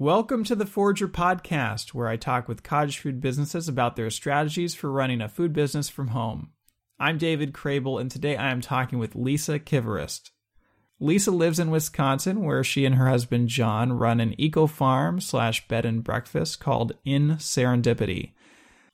Welcome to the Forrager Podcast, where I talk with cottage food businesses about their strategies for running a food business from home. I'm David Crabill, and today I am talking with Lisa Kivirist. Lisa lives in Wisconsin, where she and her husband John run an eco farm slash bed and breakfast called Inn Serendipity.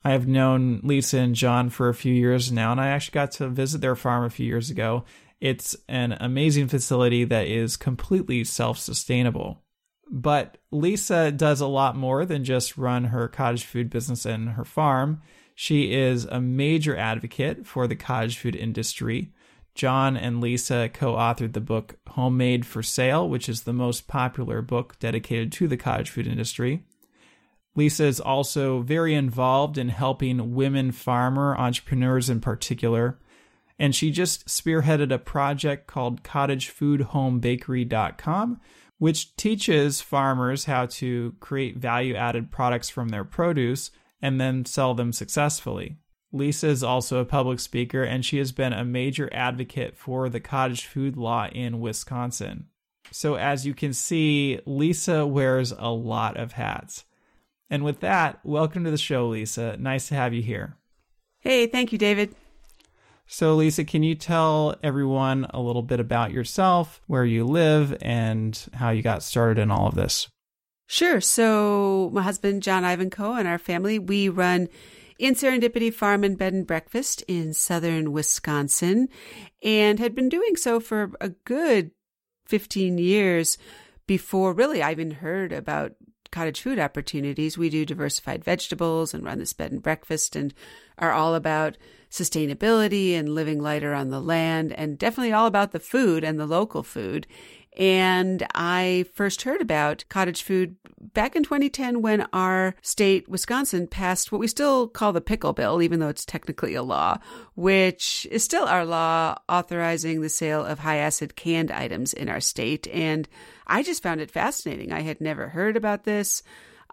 I have known Lisa and John for a few years now, and I actually got to visit their farm a few years ago. It's an amazing facility that is completely self sustainable. But Lisa does a lot more than just run her cottage food business and her farm. She is a major advocate for the cottage food industry. John and Lisa co authored the book Homemade for Sale, which is the most popular book dedicated to the cottage food industry. Lisa is also very involved in helping women farmer entrepreneurs in particular. And she just spearheaded a project called cottagefoodhomebakery.com, which teaches farmers how to create value added products from their produce and then sell them successfully. Lisa is also a public speaker and she has been a major advocate for the cottage food law in Wisconsin. So, as you can see, Lisa wears a lot of hats. And with that, welcome to the show, Lisa. Nice to have you here. Hey, thank you, David. So, Lisa, can you tell everyone a little bit about yourself, where you live, and how you got started in all of this? Sure. So, my husband, John Ivanko, and our family, we run Inn Serendipity Farm and Bed and Breakfast in southern Wisconsin and had been doing so for a good 15 years before really I even heard about cottage food opportunities. We do diversified vegetables and run this bed and breakfast and are all about sustainability and living lighter on the land and definitely all about the food and the local food. And I first heard about cottage food back in 2010 when our state, Wisconsin, passed what we still call the pickle bill, even though it's technically a law, which is still our law authorizing the sale of high acid canned items in our state. And I just found it fascinating. I had never heard about this.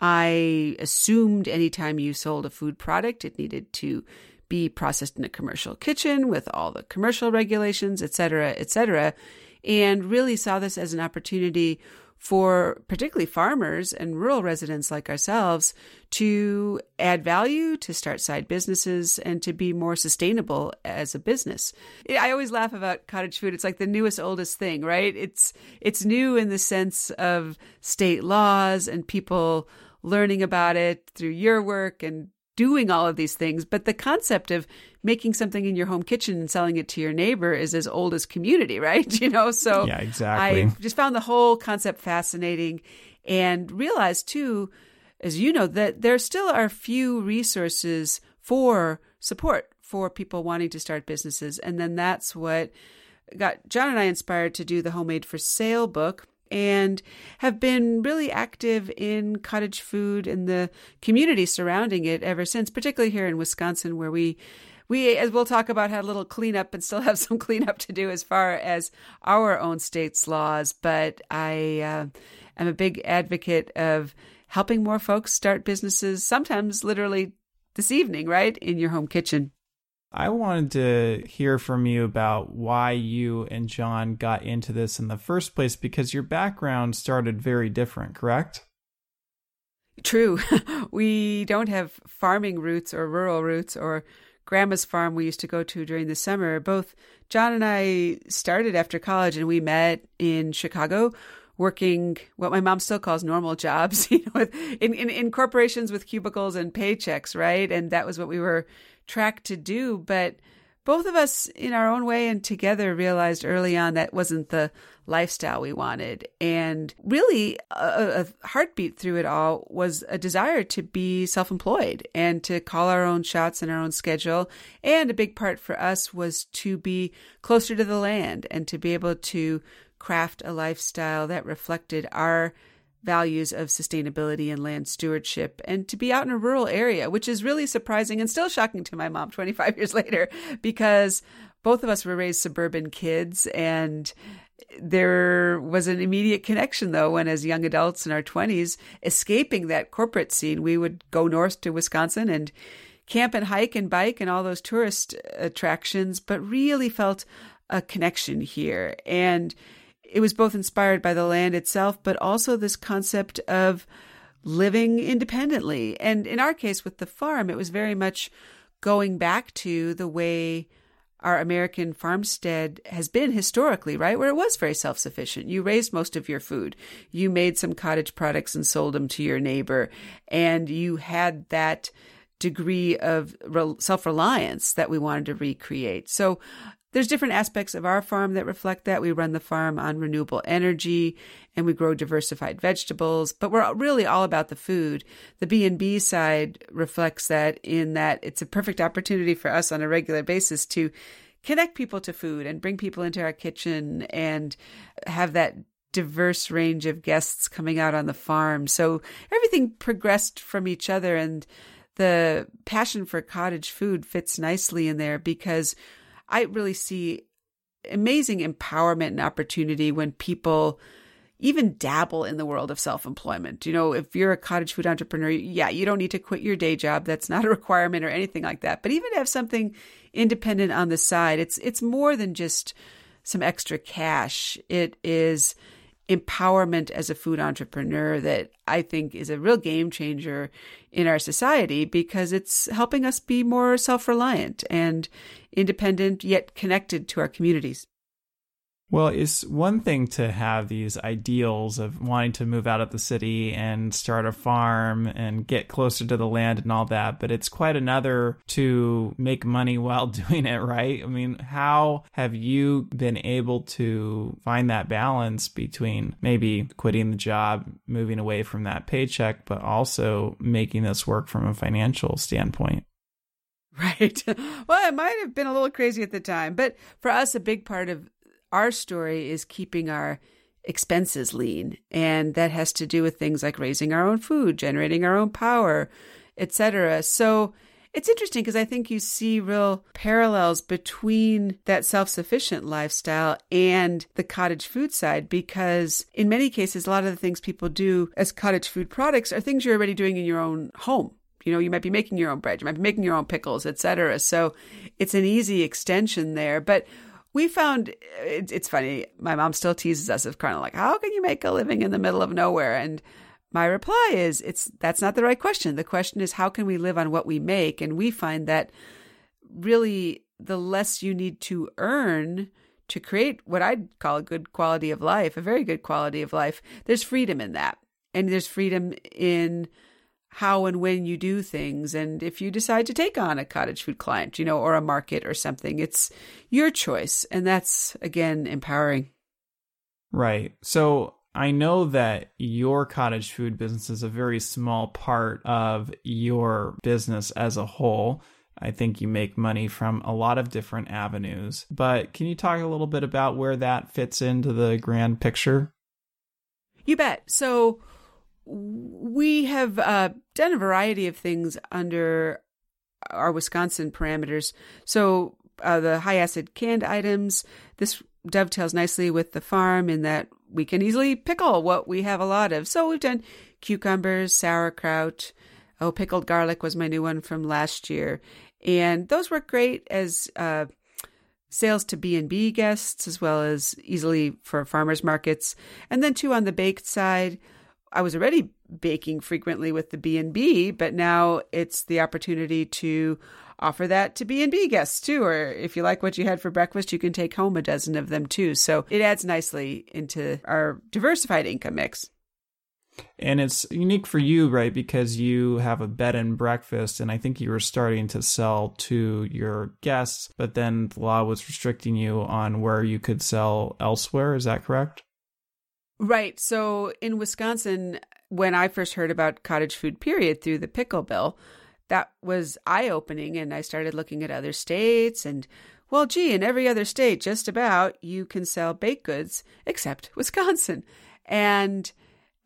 I assumed anytime you sold a food product, it needed to be processed in a commercial kitchen with all the commercial regulations, et cetera, et cetera, and really saw this as an opportunity for particularly farmers and rural residents like ourselves to add value, to start side businesses, and to be more sustainable as a business. I always laugh about cottage food. It's like the newest, oldest thing, right? It's it's new in the sense of state laws and people learning about it through your work and doing all of these things. But the concept of making something in your home kitchen and selling it to your neighbor is as old as community, right? You know, so yeah, exactly. I just found the whole concept fascinating and realized too, as you know, that there still are few resources for support for people wanting to start businesses. And then that's what got John and I inspired to do the Homemade for Sale book and have been really active in cottage food and the community surrounding it ever since, particularly here in Wisconsin, where we we, as we'll talk about, had a little cleanup and still have some cleanup to do as far as our own state's laws. But I uh, am a big advocate of helping more folks start businesses, sometimes literally this evening, right, in your home kitchen. I wanted to hear from you about why you and John got into this in the first place because your background started very different, correct? True. we don't have farming roots or rural roots or grandma's farm we used to go to during the summer. Both John and I started after college and we met in Chicago working what my mom still calls normal jobs, you know, in, in, in corporations with cubicles and paychecks, right? And that was what we were tracked to do. But both of us, in our own way and together, realized early on that wasn't the lifestyle we wanted. And really, a, a, heartbeat through it all was a desire to be self employed and to call our own shots in our own schedule. And a big part for us was to be closer to the land and to be able to craft a lifestyle that reflected our values of sustainability and land stewardship and to be out in a rural area, which is really surprising and still shocking to my mom 25 years later because both of us were raised suburban kids and there was an immediate connection though when as young adults in our 20s escaping that corporate scene we would go north to Wisconsin and camp and hike and bike and all those tourist attractions but really felt a connection here. And it was both inspired by the land itself, but also this concept of living independently. And in our case with the farm, it was very much going back to the way our American farmstead has been historically, right? Where it was very self sufficient. You raised most of your food. You made some cottage products and sold them to your neighbor. And you had that degree of self reliance that we wanted to recreate. So there's different aspects of our farm that reflect that. We run the farm on renewable energy and we grow diversified vegetables, but we're really all about the food. The B&B side reflects that in that it's a perfect opportunity for us on a regular basis to connect people to food and bring people into our kitchen and have that diverse range of guests coming out on the farm. So everything progressed from each other and the passion for cottage food fits nicely in there because I really see amazing empowerment and opportunity when people even dabble in the world of self employment. You know, if you're a cottage food entrepreneur, yeah, you don't need to quit your day job. That's not a requirement or anything like that. But even to have something independent on the side, it's it's more than just some extra cash. It is empowerment as a food entrepreneur that I think is a real game changer in our society because it's helping us be more self reliant and independent, yet connected to our communities. Well, it's one thing to have these ideals of wanting to move out of the city and start a farm and get closer to the land and all that, but it's quite another to make money while doing it, right? I mean, how have you been able to find that balance between maybe quitting the job, moving away from that paycheck, but also making this work from a financial standpoint? Right. Well, it might have been a little crazy at the time, but for us, a big part of our story is keeping our expenses lean. And that has to do with things like raising our own food, generating our own power, etc. So it's interesting because I think you see real parallels between that self sufficient lifestyle and the cottage food side because in many cases, a lot of the things people do as cottage food products are things you're already doing in your own home. You know, you might be making your own bread, you might be making your own pickles, etc. So it's an easy extension there. But we found it, it's funny. My mom still teases us of kind of like, how can you make a living in the middle of nowhere? And my reply is, it's that's not the right question. The question is, how can we live on what we make? And we find that really the less you need to earn to create what I'd call a good quality of life, a very good quality of life, there's freedom in that. And there's freedom in how and when you do things and if you decide to take on a cottage food client, you know, or a market or something. It's your choice. And that's, again, empowering. Right. So I know that your cottage food business is a very small part of your business as a whole. I think you make money from a lot of different avenues. But can you talk a little bit about where that fits into the grand picture? You bet. So, we have uh, done a variety of things under our Wisconsin parameters. So uh, the high acid canned items, this dovetails nicely with the farm in that we can easily pickle what we have a lot of. So we've done cucumbers, sauerkraut. Oh, pickled garlic was my new one from last year, and those work great as uh, sales to B&B guests as well as easily for farmers markets. And then too on the baked side, I was already baking frequently with the B&B, but now it's the opportunity to offer that to B&B guests too or if you like what you had for breakfast, you can take home a dozen of them too. So it adds nicely into our diversified income mix. And it's unique for you, right? Because you have a bed and breakfast, and I think you were starting to sell to your guests, but then the law was restricting you on where you could sell elsewhere. Is that correct? Right. So in Wisconsin, when I first heard about cottage food, period, through the pickle bill, that was eye opening. And I started looking at other states and, well, gee, in every other state, just about, you can sell baked goods except Wisconsin. And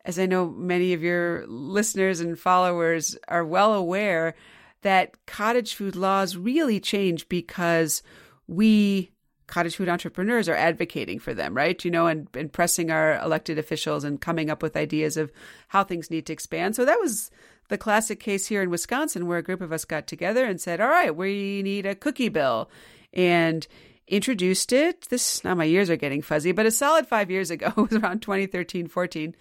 as I know many of your listeners and followers are well aware, that cottage food laws really change because we cottage food entrepreneurs are advocating for them, right? You know, and, and pressing our elected officials and coming up with ideas of how things need to expand. So that was the classic case here in Wisconsin where a group of us got together and said, all right, we need a cookie bill. And introduced it. This now my years are getting fuzzy, but a solid five years ago, it was around 2013, 14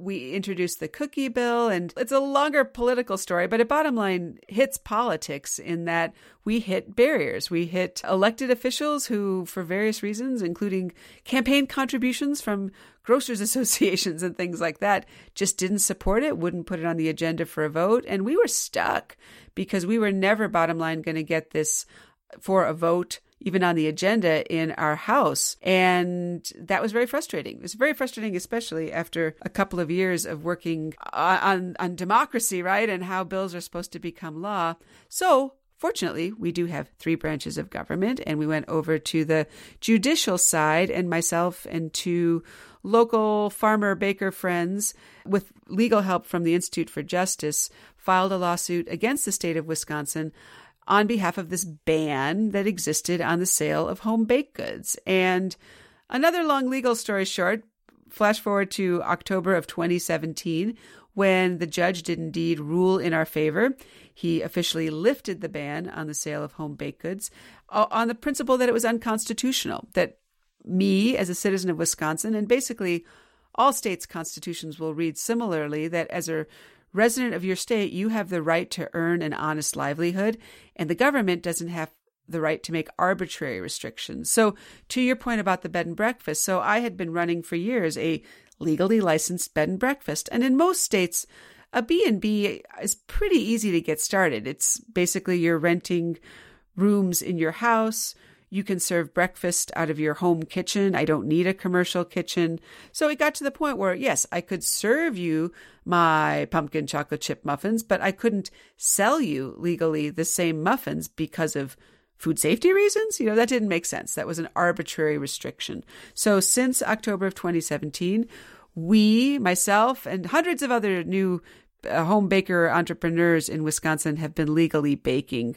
we introduced the cookie bill, and it's a longer political story, but it bottom line hits politics in that we hit barriers. We hit elected officials who, for various reasons, including campaign contributions from grocers associations and things like that, just didn't support it, wouldn't put it on the agenda for a vote. And we were stuck because we were never, bottom line, going to get this for a vote even on the agenda in our house. And that was very frustrating. It was very frustrating, especially after a couple of years of working on, on democracy, right? And how bills are supposed to become law. So Fortunately, we do have three branches of government, and we went over to the judicial side, and myself and two local farmer baker friends, with legal help from the Institute for Justice, filed a lawsuit against the state of Wisconsin on behalf of this ban that existed on the sale of home baked goods. And another long legal story short, flash forward to October of 2017, when the judge did indeed rule in our favor. He officially lifted the ban on the sale of home baked goods uh, on the principle that it was unconstitutional, that me, as a citizen of Wisconsin, and basically all states' constitutions will read similarly, that as a resident of your state, you have the right to earn an honest livelihood, and the government doesn't have the right to make arbitrary restrictions. So, to your point about the bed and breakfast, so I had been running for years a legally licensed bed and breakfast, and in most states, a B&B is pretty easy to get started. It's basically you're renting rooms in your house, you can serve breakfast out of your home kitchen. I don't need a commercial kitchen. So it got to the point where, yes, I could serve you my pumpkin chocolate chip muffins, but I couldn't sell you legally the same muffins because of food safety reasons. You know, that didn't make sense. That was an arbitrary restriction. So since October of 2017, we, myself, and hundreds of other new uh, home baker entrepreneurs in Wisconsin have been legally baking.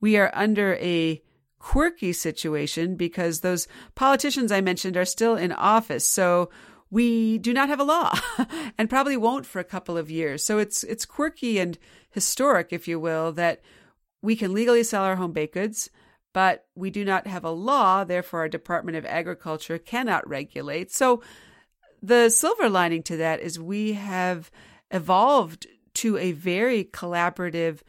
We are under a quirky situation because those politicians I mentioned are still in office. So we do not have a law and probably won't for a couple of years. So it's it's quirky and historic, if you will, that we can legally sell our home baked goods, but we do not have a law, therefore our Department of Agriculture cannot regulate. So the silver lining to that is we have evolved to a very collaborative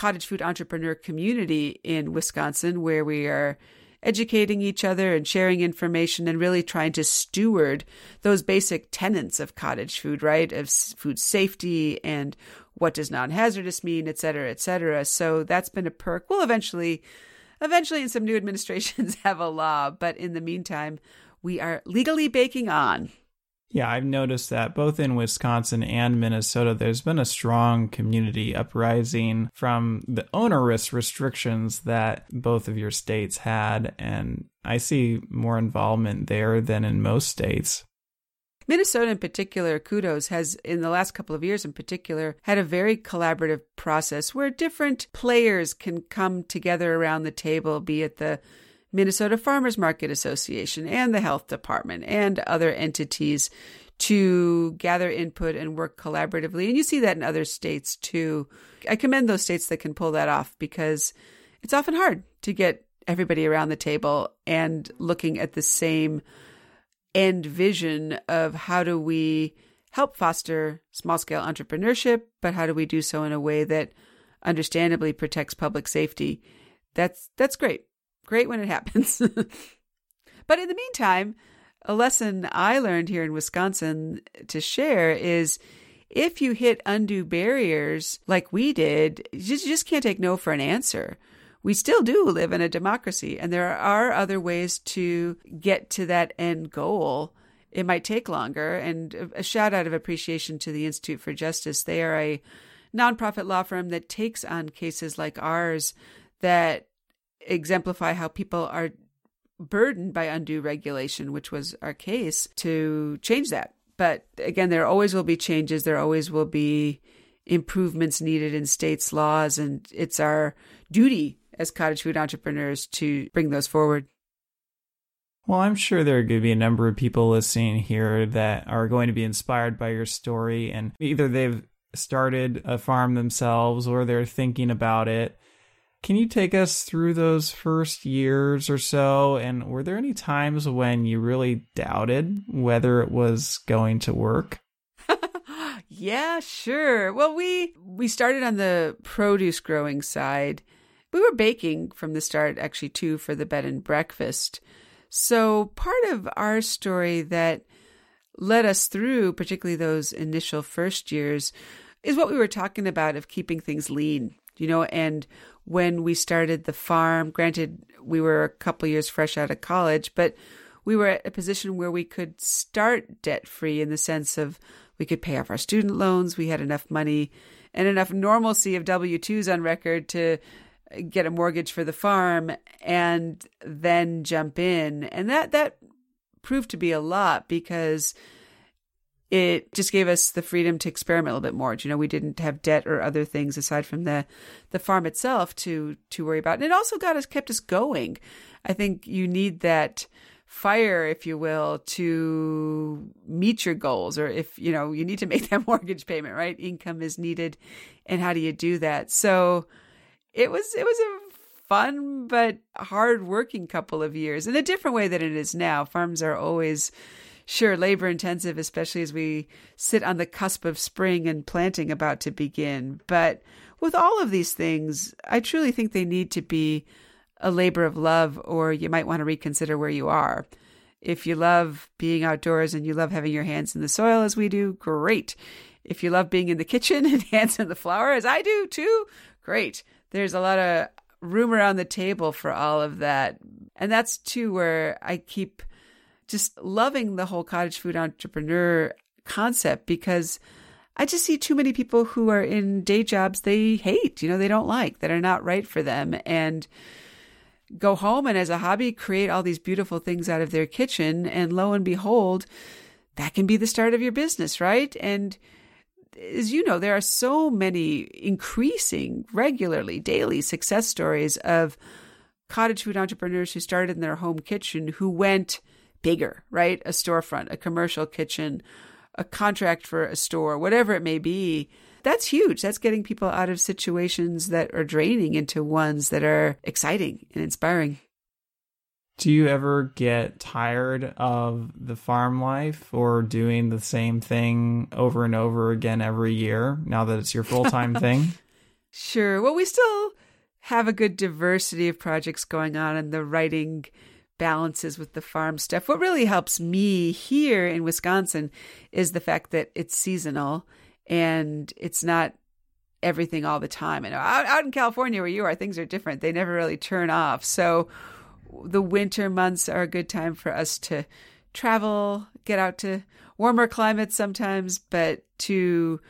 cottage food entrepreneur community in Wisconsin where we are educating each other and sharing information and really trying to steward those basic tenets of cottage food, right? Of food safety and what does non-hazardous mean, et cetera, et cetera. So that's been a perk. We'll eventually, eventually in some new administrations have a law, but in the meantime, we are legally baking on. Yeah, I've noticed that both in Wisconsin and Minnesota, there's been a strong community uprising from the onerous restrictions that both of your states had. And I see more involvement there than in most states. Minnesota, in particular, kudos, has in the last couple of years in particular had a very collaborative process where different players can come together around the table, be it the Minnesota Farmers Market Association and the health department and other entities to gather input and work collaboratively. And you see that in other states too. I commend those states that can pull that off because it's often hard to get everybody around the table and looking at the same end vision of how do we help foster small scale entrepreneurship, but how do we do so in a way that understandably protects public safety? That's that's great great when it happens. but in the meantime, a lesson I learned here in Wisconsin to share is if you hit undue barriers like we did, you just, can't take no for an answer. We still do live in a democracy, and there are other ways to get to that end goal. It might take longer. And a shout out of appreciation to the Institute for Justice. They are a nonprofit law firm that takes on cases like ours that exemplify how people are burdened by undue regulation, which was our case, to change that. But again, there always will be changes. There always will be improvements needed in states' laws, and it's our duty as cottage food entrepreneurs to bring those forward. Well, I'm sure there are going to be a number of people listening here that are going to be inspired by your story, and either they've started a farm themselves or they're thinking about it Can you take us through those first years or so? And were there any times when you really doubted whether it was going to work? yeah, sure. Well, we we started on the produce growing side. We were baking from the start, actually, too, for the bed and breakfast. So part of our story that led us through, particularly those initial first years, is what we were talking about of keeping things lean, you know, and when we started the farm, granted, we were a couple years fresh out of college, but we were at a position where we could start debt free in the sense of we could pay off our student loans. We had enough money and enough normalcy of W 2s on record to get a mortgage for the farm and then jump in. And that, that proved to be a lot because it just gave us the freedom to experiment a little bit more. You know, we didn't have debt or other things aside from the the farm itself to to worry about. And it also got us kept us going. I think you need that fire, if you will, to meet your goals or if, you know, you need to make that mortgage payment, right? Income is needed. And how do you do that? So it was it was a fun but hard working couple of years in a different way than it is now. Farms are always sure labor intensive, especially as we sit on the cusp of spring and planting about to begin. But with all of these things, I truly think they need to be a labor of love, or you might want to reconsider where you are. If you love being outdoors and you love having your hands in the soil as we do, great. If you love being in the kitchen and hands in the flour as I do too, great. There's a lot of room around the table for all of that. And that's too where I keep just loving the whole cottage food entrepreneur concept because I just see too many people who are in day jobs they hate, you know, they don't like, that are not right for them. And go home and as a hobby create all these beautiful things out of their kitchen. And lo and behold, that can be the start of your business, right? And as you know, there are so many increasing regularly daily success stories of cottage food entrepreneurs who started in their home kitchen who went bigger, right? A storefront, a commercial kitchen, a contract for a store, whatever it may be. That's huge. That's getting people out of situations that are draining into ones that are exciting and inspiring. Do you ever get tired of the farm life or doing the same thing over and over again every year now that it's your full time thing? Sure. Well, we still have a good diversity of projects going on, and the writing balances with the farm stuff. What really helps me here in Wisconsin is the fact that it's seasonal and it's not everything all the time. And out, out in California where you are, things are different. They never really turn off. So the winter months are a good time for us to travel, get out to warmer climates sometimes, but to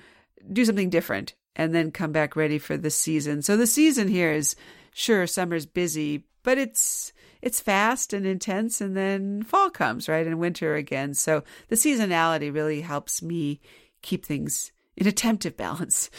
do something different and then come back ready for the season. So the season here is sure summer's busy, but it's it's fast and intense and then fall comes, right? And winter again. So the seasonality really helps me keep things in a tentative balance.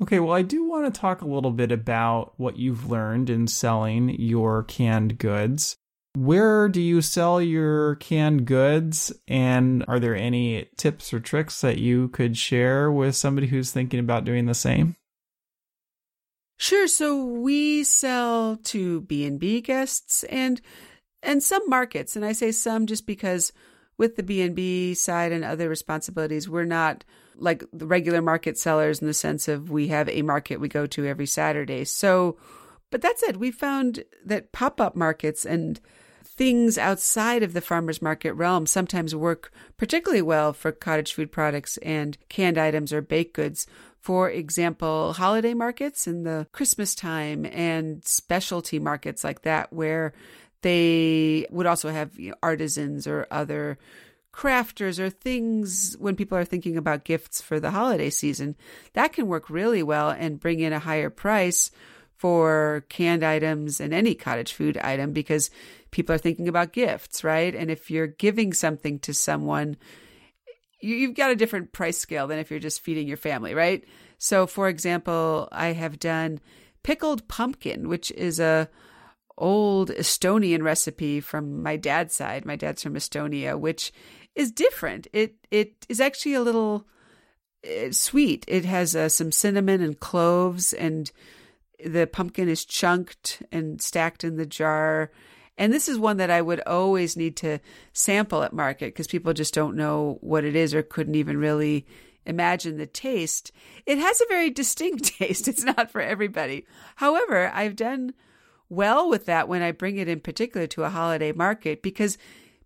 Okay, well, I do want to talk a little bit about what you've learned in selling your canned goods. Where do you sell your canned goods? And are there any tips or tricks that you could share with somebody who's thinking about doing the same? Sure. So we sell to B and B guests and and some markets, and I say some just because with the B and B side and other responsibilities, we're not like the regular market sellers in the sense of we have a market we go to every Saturday. So, but that said, we found that pop up markets and things outside of the farmers market realm sometimes work particularly well for cottage food products and canned items or baked goods for example, holiday markets in the Christmas time and specialty markets like that, where they would also have you know, artisans or other crafters or things when people are thinking about gifts for the holiday season. That can work really well and bring in a higher price for canned items and any cottage food item because people are thinking about gifts, right? And if you're giving something to someone, you've got a different price scale than if you're just feeding your family, right? So, for example, I have done pickled pumpkin, which is a old Estonian recipe from my dad's side. My dad's from Estonia, which is different. It it is actually a little uh, sweet. It has uh, some cinnamon and cloves, and the pumpkin is chunked and stacked in the jar. And this is one that I would always need to sample at market because people just don't know what it is or couldn't even really imagine the taste. It has a very distinct taste. It's not for everybody. However, I've done well with that when I bring it in particular to a holiday market because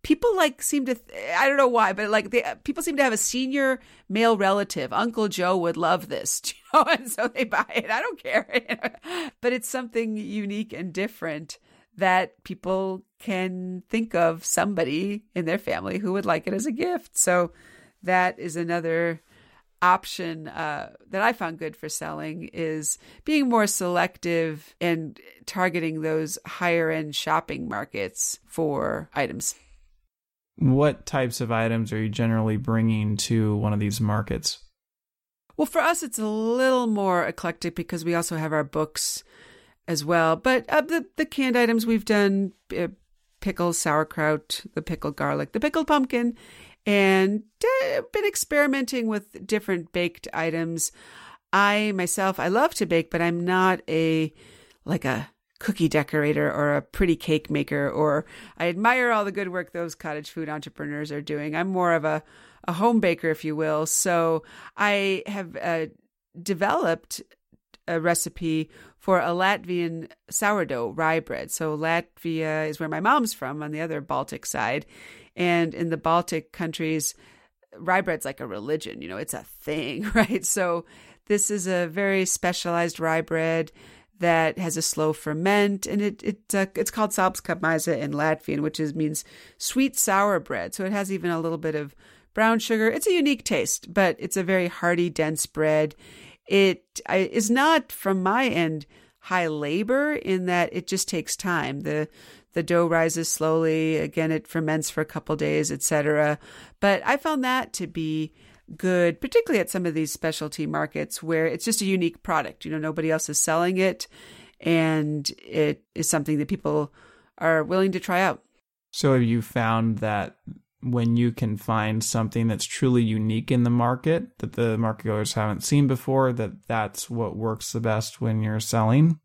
people like seem to I don't know why, but like they, people seem to have a senior male relative. Uncle Joe would love this, you know, and so they buy it. I don't care, but it's something unique and different that people can think of somebody in their family who would like it as a gift. So that is another option uh, that I found good for selling is being more selective and targeting those higher end shopping markets for items. What types of items are you generally bringing to one of these markets? Well, for us, it's a little more eclectic because we also have our books as well. But of the, the canned items, we've done uh, pickles, sauerkraut, the pickled garlic, the pickled pumpkin, and uh, been experimenting with different baked items. I myself, I love to bake, but I'm not a like a cookie decorator or a pretty cake maker or I admire all the good work those cottage food entrepreneurs are doing. I'm more of a a home baker if you will. So I have uh, developed a recipe for a Latvian sourdough rye bread. So Latvia is where my mom's from on the other Baltic side. And in the Baltic countries, rye bread's like a religion, you know, it's a thing, right? So this is a very specialized rye bread that has a slow ferment, and it it uh, it's called saldskābmaize in Latvian, which is means sweet sour bread. So it has even a little bit of brown sugar. It's a unique taste, but it's a very hearty, dense bread. It is not, from my end, high labor in that it just takes time. The the dough rises slowly. Again, it ferments for a couple days, etc. But I found that to be good, particularly at some of these specialty markets where it's just a unique product. You know, nobody else is selling it, and it is something that people are willing to try out. So, have you found that when you can find something that's truly unique in the market that the market goers haven't seen before, that that's what works the best when you're selling?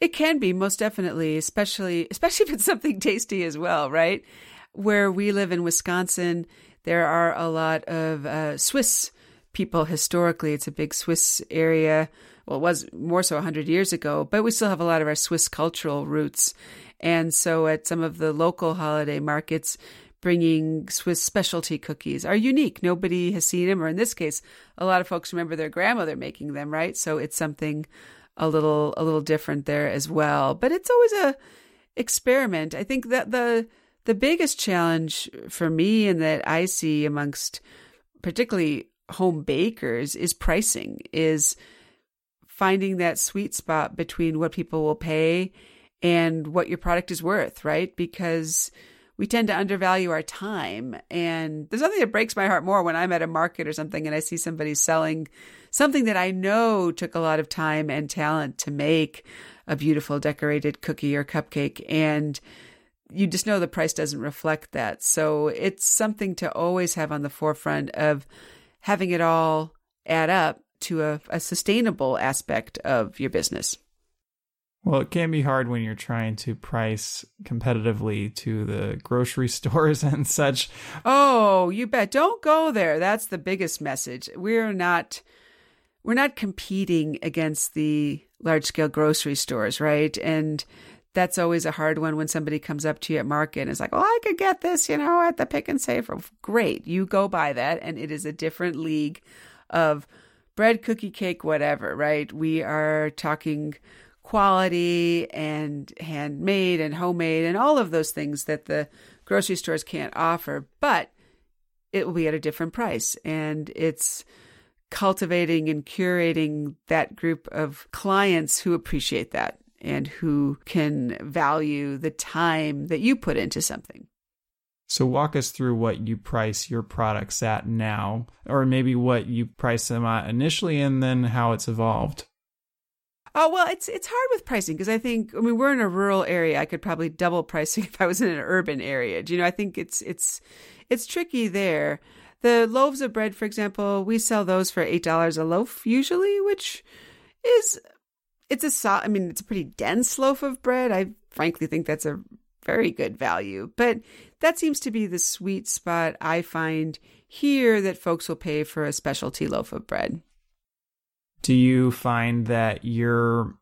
It can be most definitely, especially especially if it's something tasty as well, right? Where we live in Wisconsin, there are a lot of uh, Swiss people historically. It's a big Swiss area. Well, it was more so 100 years ago, but we still have a lot of our Swiss cultural roots. And so at some of the local holiday markets, bringing Swiss specialty cookies are unique. Nobody has seen them, or in this case, a lot of folks remember their grandmother making them, right? So it's something a little a little different there as well. But it's always a experiment. I think that the the biggest challenge for me and that I see amongst particularly home bakers is pricing is finding that sweet spot between what people will pay and what your product is worth, right? Because we tend to undervalue our time. And there's nothing that breaks my heart more when I'm at a market or something and I see somebody selling something that I know took a lot of time and talent to make a beautiful decorated cookie or cupcake. And you just know the price doesn't reflect that. So it's something to always have on the forefront of having it all add up to a, a sustainable aspect of your business. Well, it can be hard when you're trying to price competitively to the grocery stores and such. Oh, you bet. Don't go there. That's the biggest message. We're not we're not competing against the large scale grocery stores, right? And that's always a hard one when somebody comes up to you at market and is like, "Well, I could get this, you know, at the Pick 'n Save." Great, you go buy that, and it is a different league of bread, cookie, cake, whatever, right? We are talking quality and handmade and homemade and all of those things that the grocery stores can't offer, but it will be at a different price. And it's cultivating and curating that group of clients who appreciate that and who can value the time that you put into something. So, walk us through what you price your products at now, or maybe what you price them at initially, and then how it's evolved. Oh well, it's it's hard with pricing because I think I mean we're in a rural area. I could probably double pricing if I was in an urban area. Do you know? I think it's it's it's tricky there. The loaves of bread, for example, we sell those for eight dollars a loaf usually, which is it's a I mean, it's a pretty dense loaf of bread. I frankly think that's a very good value, but that seems to be the sweet spot I find here that folks will pay for a specialty loaf of bread. Do you find that you're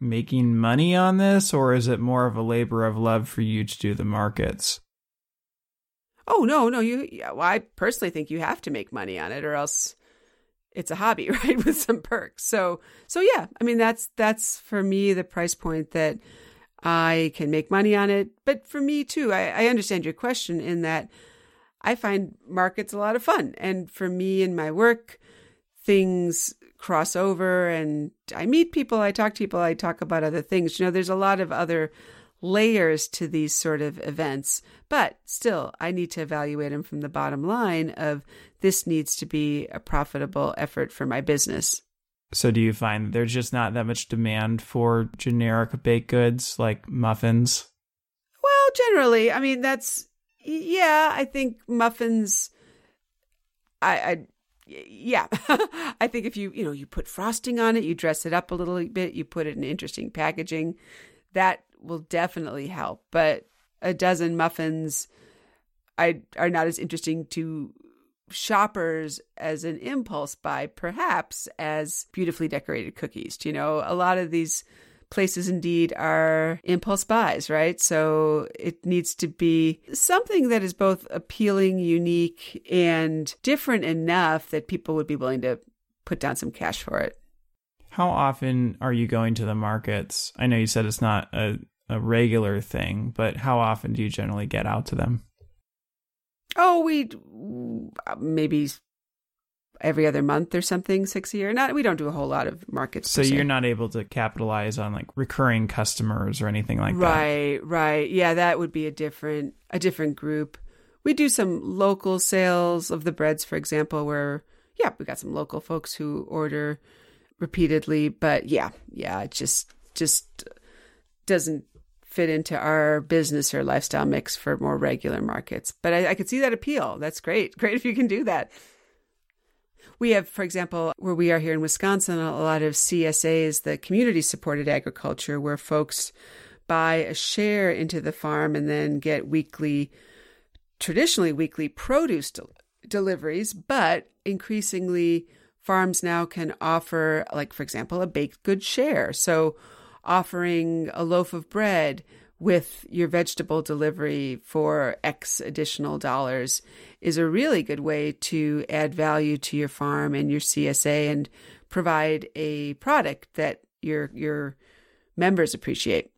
making money on this, or is it more of a labor of love for you to do the markets? Oh no, no, you. Well, I personally think you have to make money on it, or else it's a hobby, right? With some perks. So, so yeah, I mean that's that's for me the price point that I can make money on it. But for me too, I, I understand your question in that I find markets a lot of fun, and for me in my work, things cross over, and I meet people, I talk to people, I talk about other things. You know, there's a lot of other layers to these sort of events. But still, I need to evaluate them from the bottom line of this needs to be a profitable effort for my business. So, do you find there's just not that much demand for generic baked goods like muffins? Well, generally, I mean, that's, yeah, I think muffins, I, I yeah, I think if you, you know, you put frosting on it, you dress it up a little bit, you put it in interesting packaging, that will definitely help. But a dozen muffins I, are not as interesting to shoppers as an impulse buy, perhaps as beautifully decorated cookies. You know, a lot of these places indeed are impulse buys, right? So it needs to be something that is both appealing, unique, and different enough that people would be willing to put down some cash for it. How often are you going to the markets? I know you said it's not a, a regular thing, but how often do you generally get out to them? Oh, we maybe every other month or something, six a year. Not we don't do a whole lot of markets. So you're not able to capitalize on like recurring customers or anything like right, that. Right, right. Yeah, that would be a different a different group. We do some local sales of the breads, for example, where yeah, we got some local folks who order repeatedly, but yeah, yeah, it just just doesn't fit into our business or lifestyle mix for more regular markets. But I, I could see that appeal. That's great. Great if you can do that. We have, for example, where we are here in Wisconsin, a lot of CSAs, the community supported agriculture, where folks buy a share into the farm and then get weekly, traditionally weekly produce del- deliveries, but increasingly farms now can offer, like, for example, a baked good share. So offering a loaf of bread with your vegetable delivery for X additional dollars is a really good way to add value to your farm and your CSA and provide a product that your your members appreciate.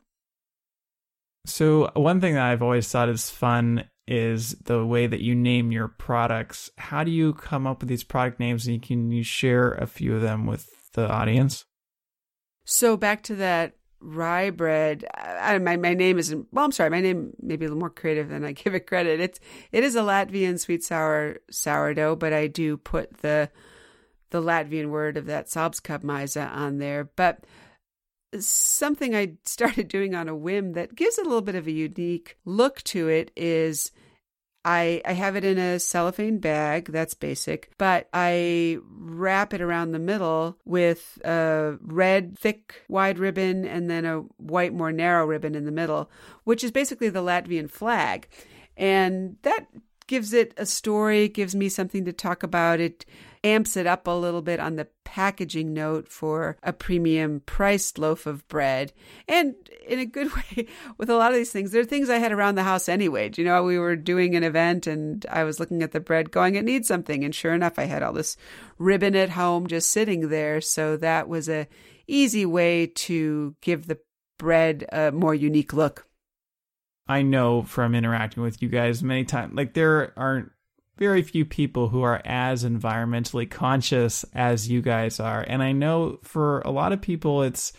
So one thing that I've always thought is fun is the way that you name your products. How do you come up with these product names and can you share a few of them with the audience? So back to that rye bread. I, my my name isn't well. I'm sorry. My name may be a little more creative than I give it credit. It's it is a Latvian sweet sour sourdough, but I do put the the Latvian word of that Saldskābmaize on there. But something I started doing on a whim that gives a little bit of a unique look to it is I, I have it in a cellophane bag. That's basic. But I wrap it around the middle with a red, thick, wide ribbon and then a white, more narrow ribbon in the middle, which is basically the Latvian flag. And that gives it a story, gives me something to talk about. It amps it up a little bit on the packaging note for a premium priced loaf of bread. And in a good way, with a lot of these things, there are things I had around the house anyway. Do you know, we were doing an event and I was looking at the bread going, it needs something. And sure enough, I had all this ribbon at home just sitting there. So that was a easy way to give the bread a more unique look. I know from interacting with you guys many times, like there aren't very few people who are as environmentally conscious as you guys are. And I know for a lot of people, it's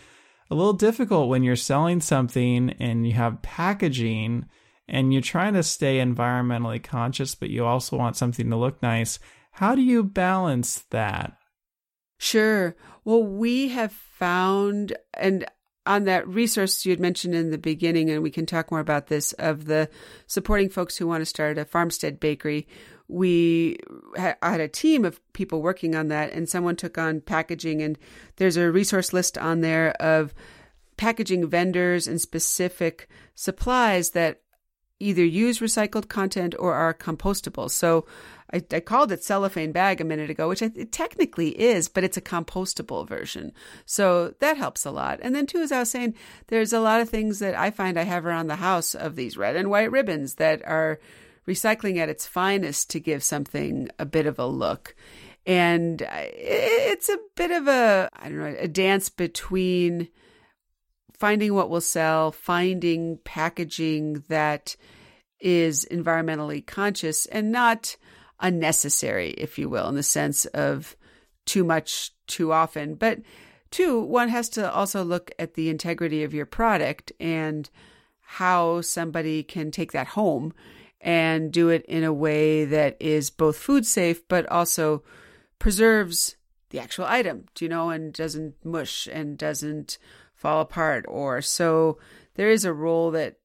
a little difficult when you're selling something and you have packaging and you're trying to stay environmentally conscious, but you also want something to look nice. How do you balance that? Sure. Well, we have found, and on that resource you had mentioned in the beginning, and we can talk more about this of the supporting folks who want to start a farmstead bakery we had, I had a team of people working on that, and someone took on packaging. And there's a resource list on there of packaging vendors and specific supplies that either use recycled content or are compostable. So I, I called it cellophane bag a minute ago, which it technically is, but it's a compostable version. So that helps a lot. And then, too, as I was saying, there's a lot of things that I find I have around the house of these red and white ribbons that are recycling at its finest to give something a bit of a look. And it's a bit of a, I don't know, a dance between finding what will sell, finding packaging that is environmentally conscious and not unnecessary, if you will, in the sense of too much too often. But two, one has to also look at the integrity of your product and how somebody can take that home and do it in a way that is both food safe but also preserves the actual item, you know, and doesn't mush and doesn't fall apart or so there is a role that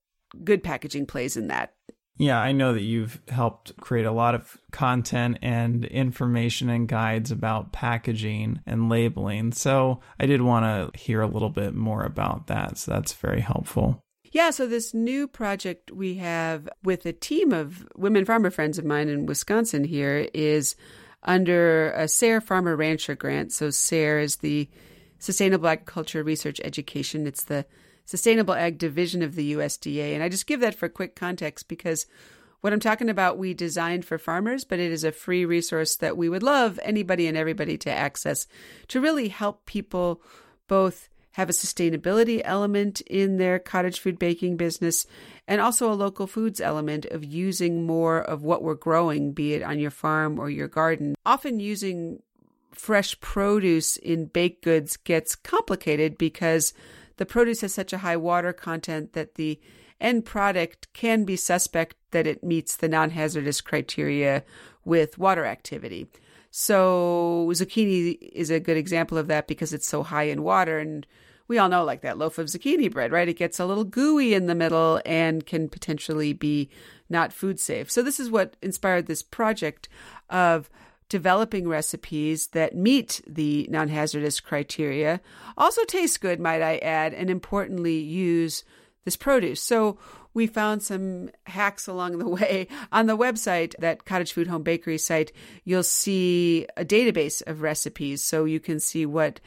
good packaging plays in that. Yeah, I know that you've helped create a lot of content and information and guides about packaging and labeling. So I did want to hear a little bit more about that. So that's very helpful. Yeah, so this new project we have with a team of women farmer friends of mine in Wisconsin here is under a SARE Farmer Rancher grant. So SARE is the Sustainable Agriculture Research Education. It's the Sustainable Ag Division of the USDA. And I just give that for quick context because what I'm talking about, we designed for farmers, but it is a free resource that we would love anybody and everybody to access to really help people both have a sustainability element in their cottage food baking business and also a local foods element of using more of what we're growing, be it on your farm or your garden. Often using fresh produce in baked goods gets complicated because the produce has such a high water content that the end product can be suspect that it meets the non hazardous criteria with water activity. So, zucchini is a good example of that because it's so high in water and we all know like that loaf of zucchini bread, right? It gets a little gooey in the middle and can potentially be not food safe. So this is what inspired this project of developing recipes that meet the non-hazardous criteria, also taste good, might I add, and importantly use this produce. So we found some hacks along the way. On the website, that Cottage Food Home Bakery site, you'll see a database of recipes so you can see what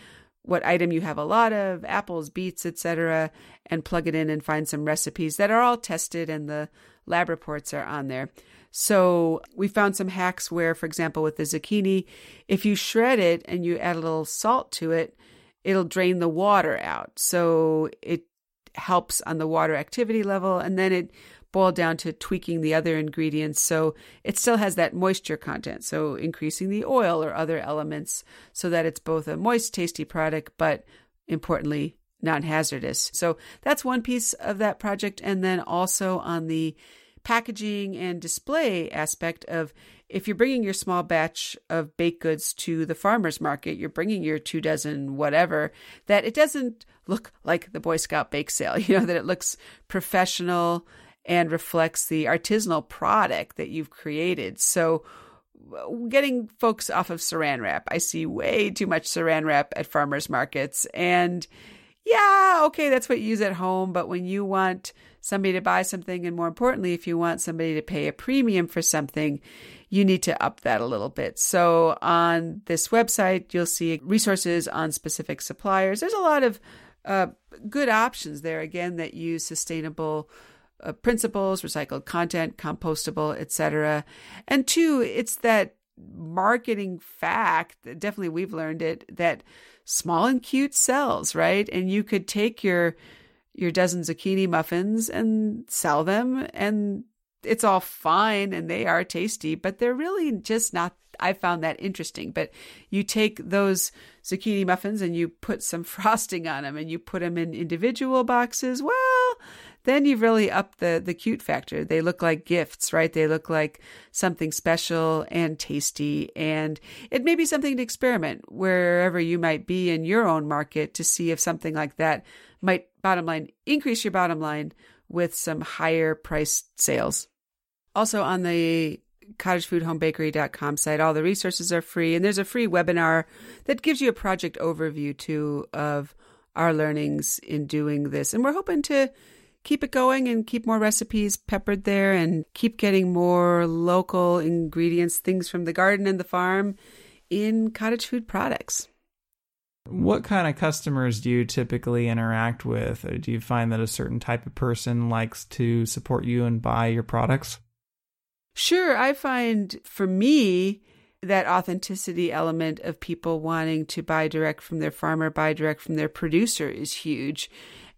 what item you have a lot of, apples, beets, etc., and plug it in and find some recipes that are all tested and the lab reports are on there. So we found some hacks where, for example, with the zucchini, if you shred it and you add a little salt to it, it'll drain the water out. So it helps on the water activity level. And then it boiled down to tweaking the other ingredients so it still has that moisture content. So increasing the oil or other elements so that it's both a moist, tasty product, but importantly, non hazardous. So that's one piece of that project. And then also on the packaging and display aspect of if you're bringing your small batch of baked goods to the farmer's market, you're bringing your two dozen whatever, that it doesn't look like the Boy Scout bake sale, you know, that it looks professional and reflects the artisanal product that you've created. So, getting folks off of saran wrap. I see way too much saran wrap at farmers markets. And yeah, okay, that's what you use at home. But when you want somebody to buy something, and more importantly, if you want somebody to pay a premium for something, you need to up that a little bit. So on this website, you'll see resources on specific suppliers. There's a lot of uh, good options there, again, that use sustainable uh, principles, recycled content, compostable, etc. And two, it's that marketing fact, definitely we've learned it, that small and cute sells, right? And you could take your your dozen zucchini muffins and sell them and it's all fine and they are tasty, but they're really just not I found that interesting. But you take those zucchini muffins and you put some frosting on them and you put them in individual boxes. Well, then you've really upped the the cute factor. They look like gifts, right? They look like something special and tasty, and it may be something to experiment wherever you might be in your own market to see if something like that might bottom line increase your bottom line with some higher priced sales. Also on the cottagefoodhomebakery.com site. All the resources are free, and there's a free webinar that gives you a project overview too of our learnings in doing this. And we're hoping to keep it going and keep more recipes peppered there and keep getting more local ingredients, things from the garden and the farm in cottage food products. What kind of customers do you typically interact with? Uh, do you find that a certain type of person likes to support you and buy your products? Sure. I find for me, that authenticity element of people wanting to buy direct from their farmer, buy direct from their producer is huge.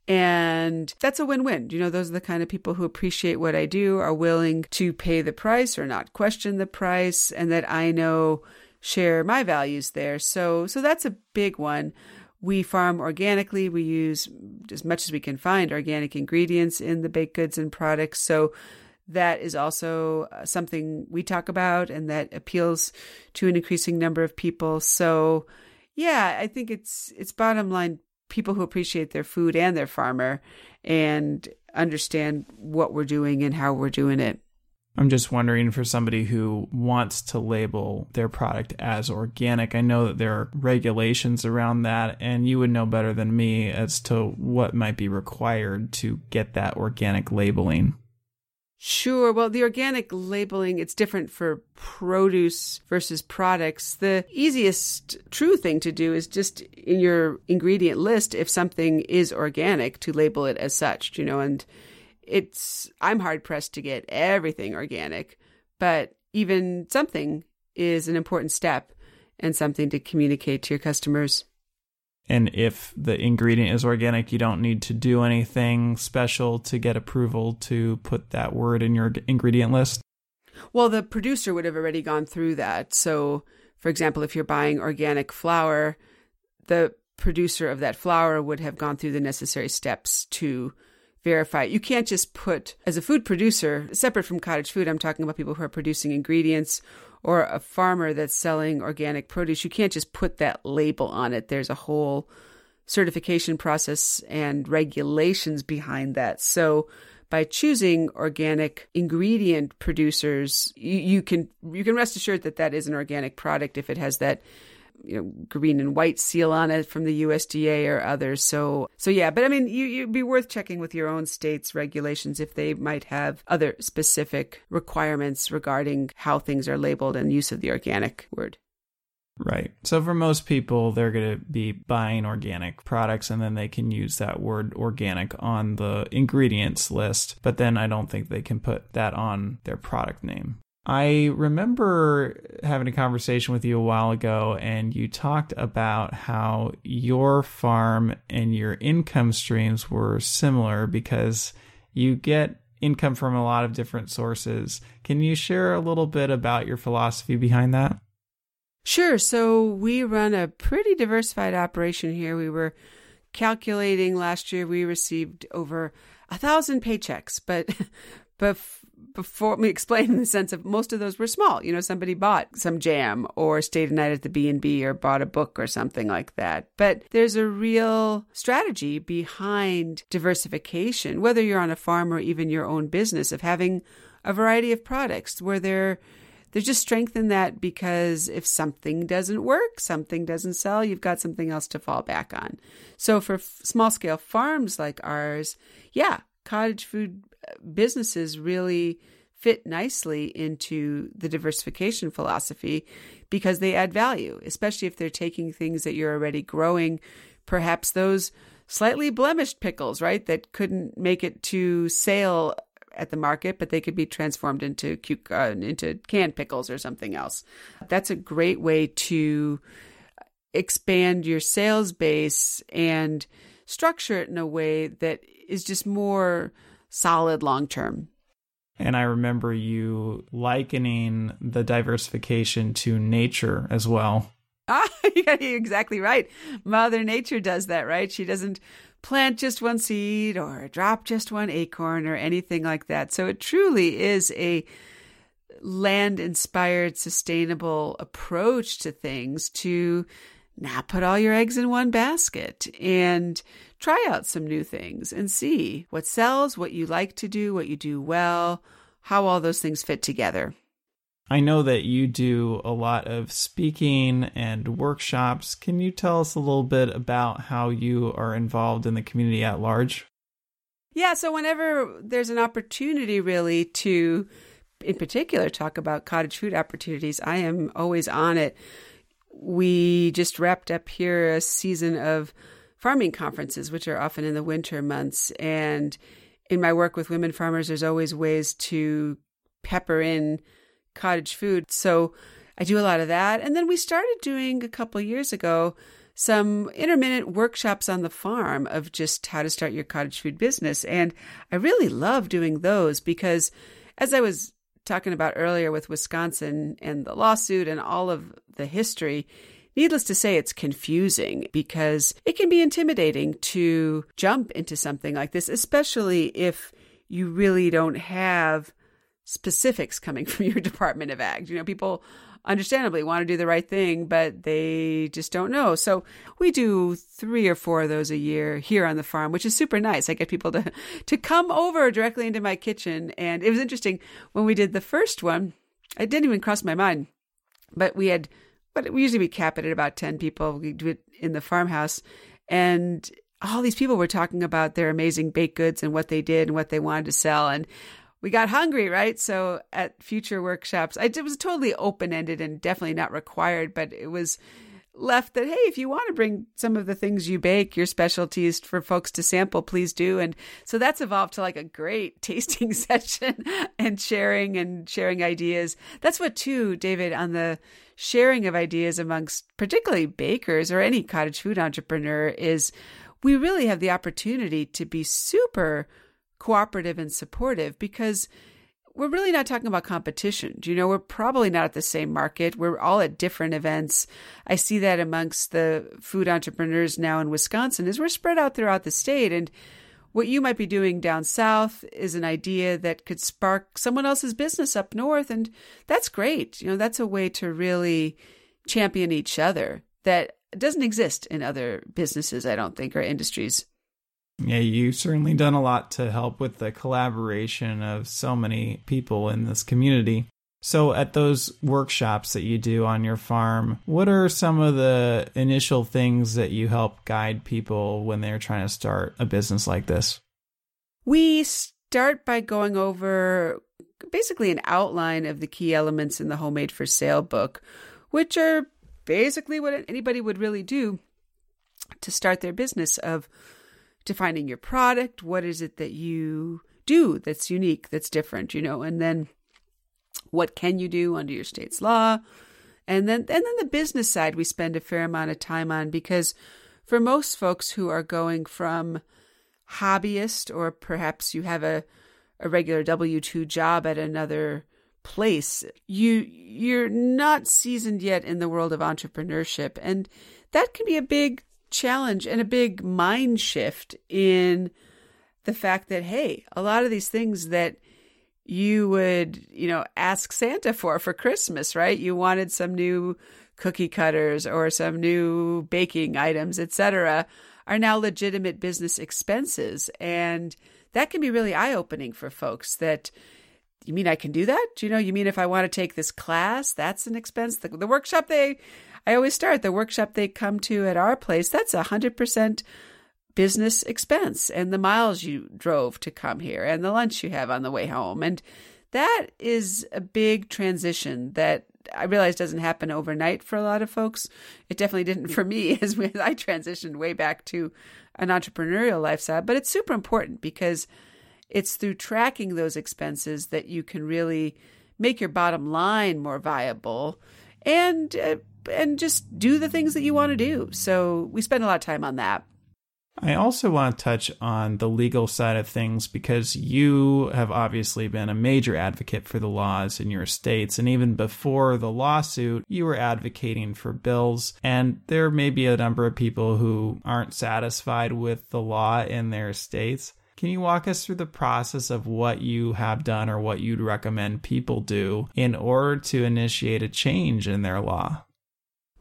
And that's a win win. You know, those are the kind of people who appreciate what I do, are willing to pay the price or not question the price, and that I know share my values there. So, so that's a big one. We farm organically. We use as much as we can find organic ingredients in the baked goods and products. So, that is also uh, something we talk about and that appeals to an increasing number of people. So, yeah, I think it's it's bottom line people who appreciate their food and their farmer and understand what we're doing and how we're doing it. I'm just wondering for somebody who wants to label their product as organic. I know that there are regulations around that, and you would know better than me as to what might be required to get that organic labeling. Sure. Well, the organic labeling, it's different for produce versus products. The easiest true thing to do is just in your ingredient list, if something is organic, to label it as such, you know, and it's, I'm hard pressed to get everything organic, but even something is an important step and something to communicate to your customers. And if the ingredient is organic, you don't need to do anything special to get approval to put that word in your ingredient list. Well, the producer would have already gone through that. So, for example, if you're buying organic flour, the producer of that flour would have gone through the necessary steps to verify it. You can't just put, as a food producer, separate from cottage food, I'm talking about people who are producing ingredients or a farmer that's selling organic produce, you can't just put that label on it. There's a whole certification process and regulations behind that. So by choosing organic ingredient producers, you, you can you can rest assured that that is an organic product if it has that you know green and white seal on it from the USDA or others. So so yeah, but I mean you you'd be worth checking with your own state's regulations if they might have other specific requirements regarding how things are labeled and use of the organic word. Right. So for most people, they're going to be buying organic products and then they can use that word organic on the ingredients list. But then I don't think they can put that on their product name. I remember having a conversation with you a while ago, and you talked about how your farm and your income streams were similar because you get income from a lot of different sources. Can you share a little bit about your philosophy behind that? Sure. So we run a pretty diversified operation here. We were calculating last year, we received over a thousand paychecks, but but before me explain in the sense of most of those were small. You know, somebody bought some jam or stayed a night at the B and B or bought a book or something like that. But there's a real strategy behind diversification, whether you're on a farm or even your own business, of having a variety of products where they're there's just strength in that because if something doesn't work, something doesn't sell, you've got something else to fall back on. So for f- small scale farms like ours, yeah, cottage food businesses really fit nicely into the diversification philosophy because they add value, especially if they're taking things that you're already growing, perhaps those slightly blemished pickles, right, that couldn't make it to sale at the market, but they could be transformed into uh, into canned pickles or something else. That's a great way to expand your sales base and structure it in a way that is just more solid long term. And I remember you likening the diversification to nature as well. Ah, yeah, you're exactly right. Mother Nature does that, right? She doesn't plant just one seed or drop just one acorn or anything like that. So it truly is a land inspired, sustainable approach to things to not put all your eggs in one basket and try out some new things and see what sells, what you like to do, what you do well, how all those things fit together. I know that you do a lot of speaking and workshops. Can you tell us a little bit about how you are involved in the community at large? Yeah, so whenever there's an opportunity, really, to in particular talk about cottage food opportunities, I am always on it. We just wrapped up here a season of farming conferences, which are often in the winter months. And in my work with women farmers, there's always ways to pepper in cottage food. So I do a lot of that. And then we started doing a couple years ago some intermittent workshops on the farm of just how to start your cottage food business. And I really love doing those because, as I was talking about earlier with Wisconsin and the lawsuit and all of the history, needless to say, it's confusing because it can be intimidating to jump into something like this, especially if you really don't have specifics coming from your Department of Ag. You know, people understandably want to do the right thing, but they just don't know. So we do three or four of those a year here on the farm, which is super nice. I get people to to come over directly into my kitchen, and it was interesting when we did the first one. It didn't even cross my mind, but we had, but we usually we cap it at about ten people. We do it in the farmhouse, and all these people were talking about their amazing baked goods and what they did and what they wanted to sell and we got hungry, right? So at future workshops, I, it was totally open ended and definitely not required, but it was left that hey if you want to bring some of the things you bake your specialties for folks to sample please do and so that's evolved to like a great tasting session and sharing and sharing ideas that's what too david on the sharing of ideas amongst particularly bakers or any cottage food entrepreneur is we really have the opportunity to be super cooperative and supportive because we're really not talking about competition. You know, we're probably not at the same market. We're all at different events. I see that amongst the food entrepreneurs now in Wisconsin is we're spread out throughout the state and what you might be doing down south is an idea that could spark someone else's business up north and that's great. You know, that's a way to really champion each other that doesn't exist in other businesses, I don't think, or industries. Yeah, you've certainly done a lot to help with the collaboration of so many people in this community. So, at those workshops that you do on your farm, what are some of the initial things that you help guide people when they're trying to start a business like this? We start by going over basically an outline of the key elements in the Homemade for Sale book, which are basically what anybody would really do to start their business of defining your product. What is it that you do that's unique, that's different, you know? And then what can you do under your state's law? And then and then the business side we spend a fair amount of time on because for most folks who are going from hobbyist or perhaps you have a a regular W2 job at another place, you you're not seasoned yet in the world of entrepreneurship and that can be a big challenge and a big mind shift in the fact that, hey, a lot of these things that you would, you know, ask Santa for for Christmas, right? You wanted some new cookie cutters or some new baking items, etc., are now legitimate business expenses. And that can be really eye opening for folks that you mean I can do that? You know, you mean if I want to take this class, that's an expense? The, the workshop they I always start the workshop they come to at our place, that's a 100% business expense and the miles you drove to come here and the lunch you have on the way home. And that is a big transition that I realize doesn't happen overnight for a lot of folks. It definitely didn't for me as I transitioned way back to an entrepreneurial lifestyle, but it's super important because it's through tracking those expenses that you can really make your bottom line more viable and uh, and just do the things that you want to do. So we spend a lot of time on that. I also want to touch on the legal side of things because you have obviously been a major advocate for the laws in your states. And even before the lawsuit, you were advocating for bills. And there may be a number of people who aren't satisfied with the law in their states. Can you walk us through the process of what you have done or what you'd recommend people do in order to initiate a change in their law?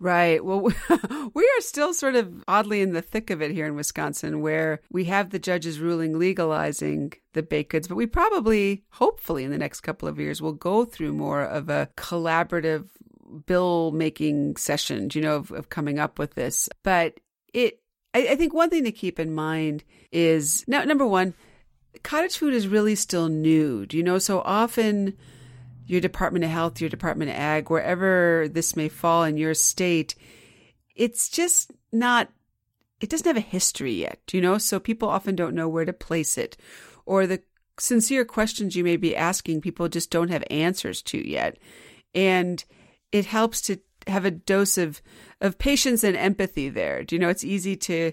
Right. Well, we are still sort of oddly in the thick of it here in Wisconsin, where we have the judges ruling legalizing the baked goods, but we probably, hopefully, in the next couple of years, will go through more of a collaborative bill making session, you know, of, of, coming up with this. But it, I, I think one thing to keep in mind is now, number one, cottage food is really still new. Do you know? So often, your Department of Health, your Department of Ag, wherever this may fall in your state, it's just not, it doesn't have a history yet, you know? So people often don't know where to place it. Or the sincere questions you may be asking, people just don't have answers to yet. And it helps to have a dose of, of patience and empathy there. Do you know, it's easy to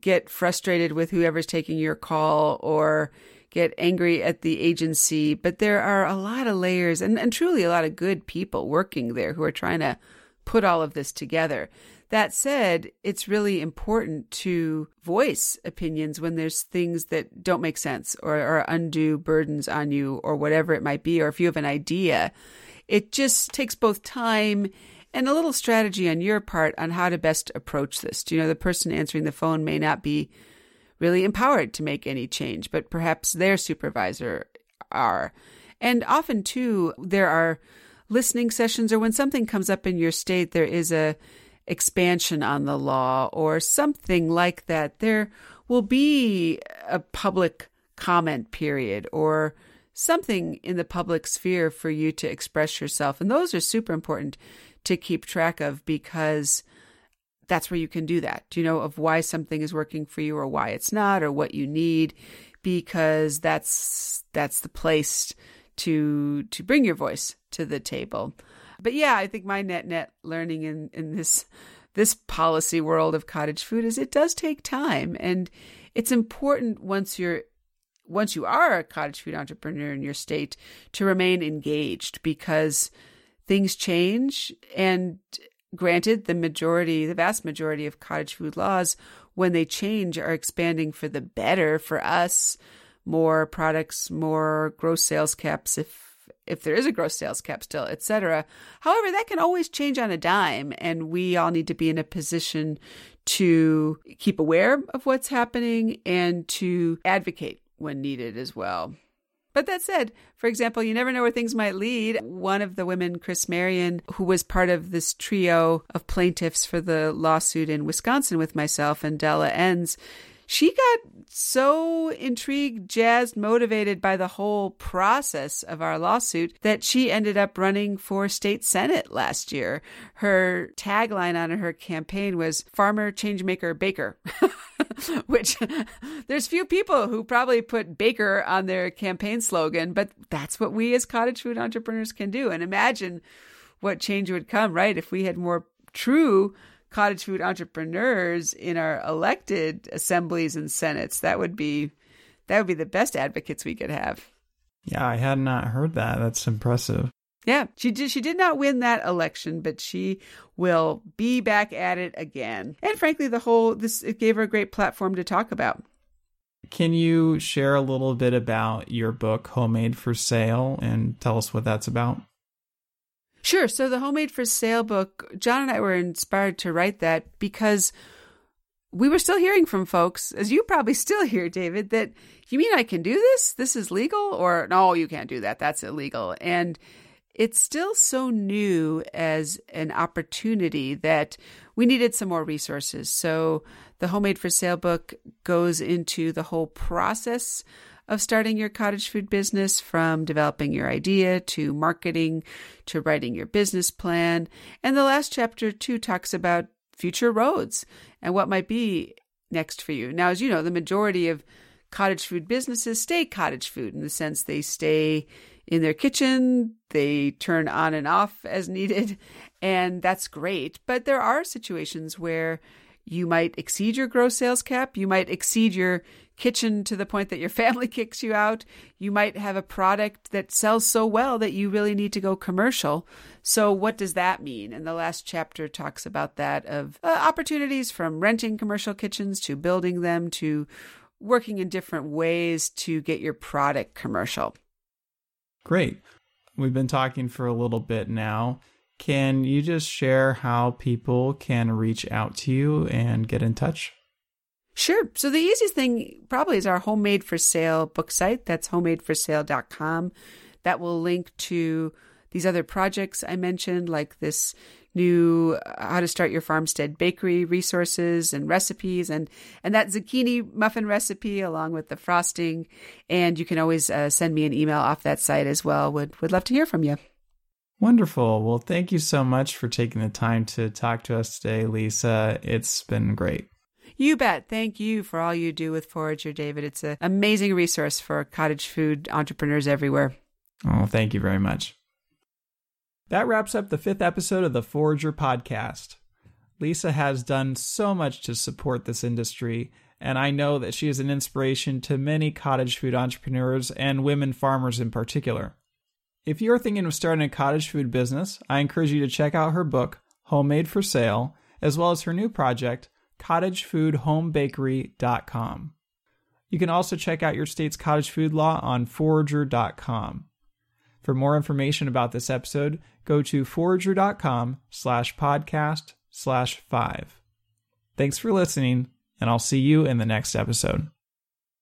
get frustrated with whoever's taking your call or get angry at the agency, but there are a lot of layers and, and truly a lot of good people working there who are trying to put all of this together. That said, it's really important to voice opinions when there's things that don't make sense or are undue burdens on you or whatever it might be, or if you have an idea. It just takes both time and a little strategy on your part on how to best approach this. You know, the person answering the phone may not be really empowered to make any change, but perhaps their supervisor are. And often, too, there are listening sessions, or when something comes up in your state, there is a expansion on the law or something like that. There will be a public comment period or something in the public sphere for you to express yourself. And those are super important to keep track of because that's where you can do that. Do you know of why something is working for you or why it's not or what you need? Because that's that's the place to to bring your voice to the table. But yeah, I think my net net learning in in this this policy world of cottage food is it does take time and it's important once you're once you are a cottage food entrepreneur in your state to remain engaged because things change and Granted, the majority, the vast majority of cottage food laws, when they change, are expanding for the better for us. More products, more gross sales caps, if if there is a gross sales cap still, etc. However, that can always change on a dime, and we all need to be in a position to keep aware of what's happening and to advocate when needed as well. But that said, for example, you never know where things might lead. One of the women, Kriss Marion, who was part of this trio of plaintiffs for the lawsuit in Wisconsin with myself and Dela Ends, she got so intrigued, jazzed, motivated by the whole process of our lawsuit that she ended up running for state senate last year. Her tagline on her campaign was Farmer Changemaker Baker. which there's few people who probably put baker on their campaign slogan, but that's what we as cottage food entrepreneurs can do. And imagine what change would come, right? If we had more true cottage food entrepreneurs in our elected assemblies and senates, that would be that would be the best advocates we could have. Yeah, I had not heard that. That's impressive. Yeah, she did. She did not win that election, but she will be back at it again. And frankly, the whole this it gave her a great platform to talk about. Can you share a little bit about your book, Homemade for Sale, and tell us what that's about? Sure. So, the Homemade for Sale book, John and I were inspired to write that because we were still hearing from folks, as you probably still hear, David, that you mean I can do this? This is legal? Or no, you can't do that. That's illegal. And it's still so new as an opportunity that we needed some more resources. So the Homemade for Sale book goes into the whole process of starting your cottage food business from developing your idea to marketing to writing your business plan. And the last chapter, too, talks about future roads and what might be next for you. Now, as you know, the majority of cottage food businesses stay cottage food in the sense they stay in their kitchen. They turn on and off as needed, and that's great. But there are situations where you might exceed your gross sales cap. You might exceed your kitchen to the point that your family kicks you out. You might have a product that sells so well that you really need to go commercial. So, what does that mean? And the last chapter talks about that of uh, opportunities from renting commercial kitchens to building them to working in different ways to get your product commercial. Great. We've been talking for a little bit now. Can you just share how people can reach out to you and get in touch? Sure. So the easiest thing probably is our homemade for sale book site. That's homemadeforsale.com. That will link to these other projects I mentioned, like this new uh, how to start your farmstead bakery resources and recipes and and that zucchini muffin recipe along with the frosting and you can always uh, send me an email off that site as well would would love to hear from you wonderful well thank you so much for taking the time to talk to us today lisa it's been great you bet. Thank you for all you do with Forrager, David. It's an amazing resource for cottage food entrepreneurs everywhere. Oh, thank you very much. That wraps up the fifth episode of the Forrager podcast. Lisa has done so much to support this industry, and I know that she is an inspiration to many cottage food entrepreneurs and women farmers in particular. If you're thinking of starting a cottage food business, I encourage you to check out her book, Homemade for Sale, as well as her new project, cottagefoodhomebakery.com. You can also check out your state's cottage food law on forrager.com. For more information about this episode, go to forrager.com slash podcast slash five. Thanks for listening, and I'll see you in the next episode.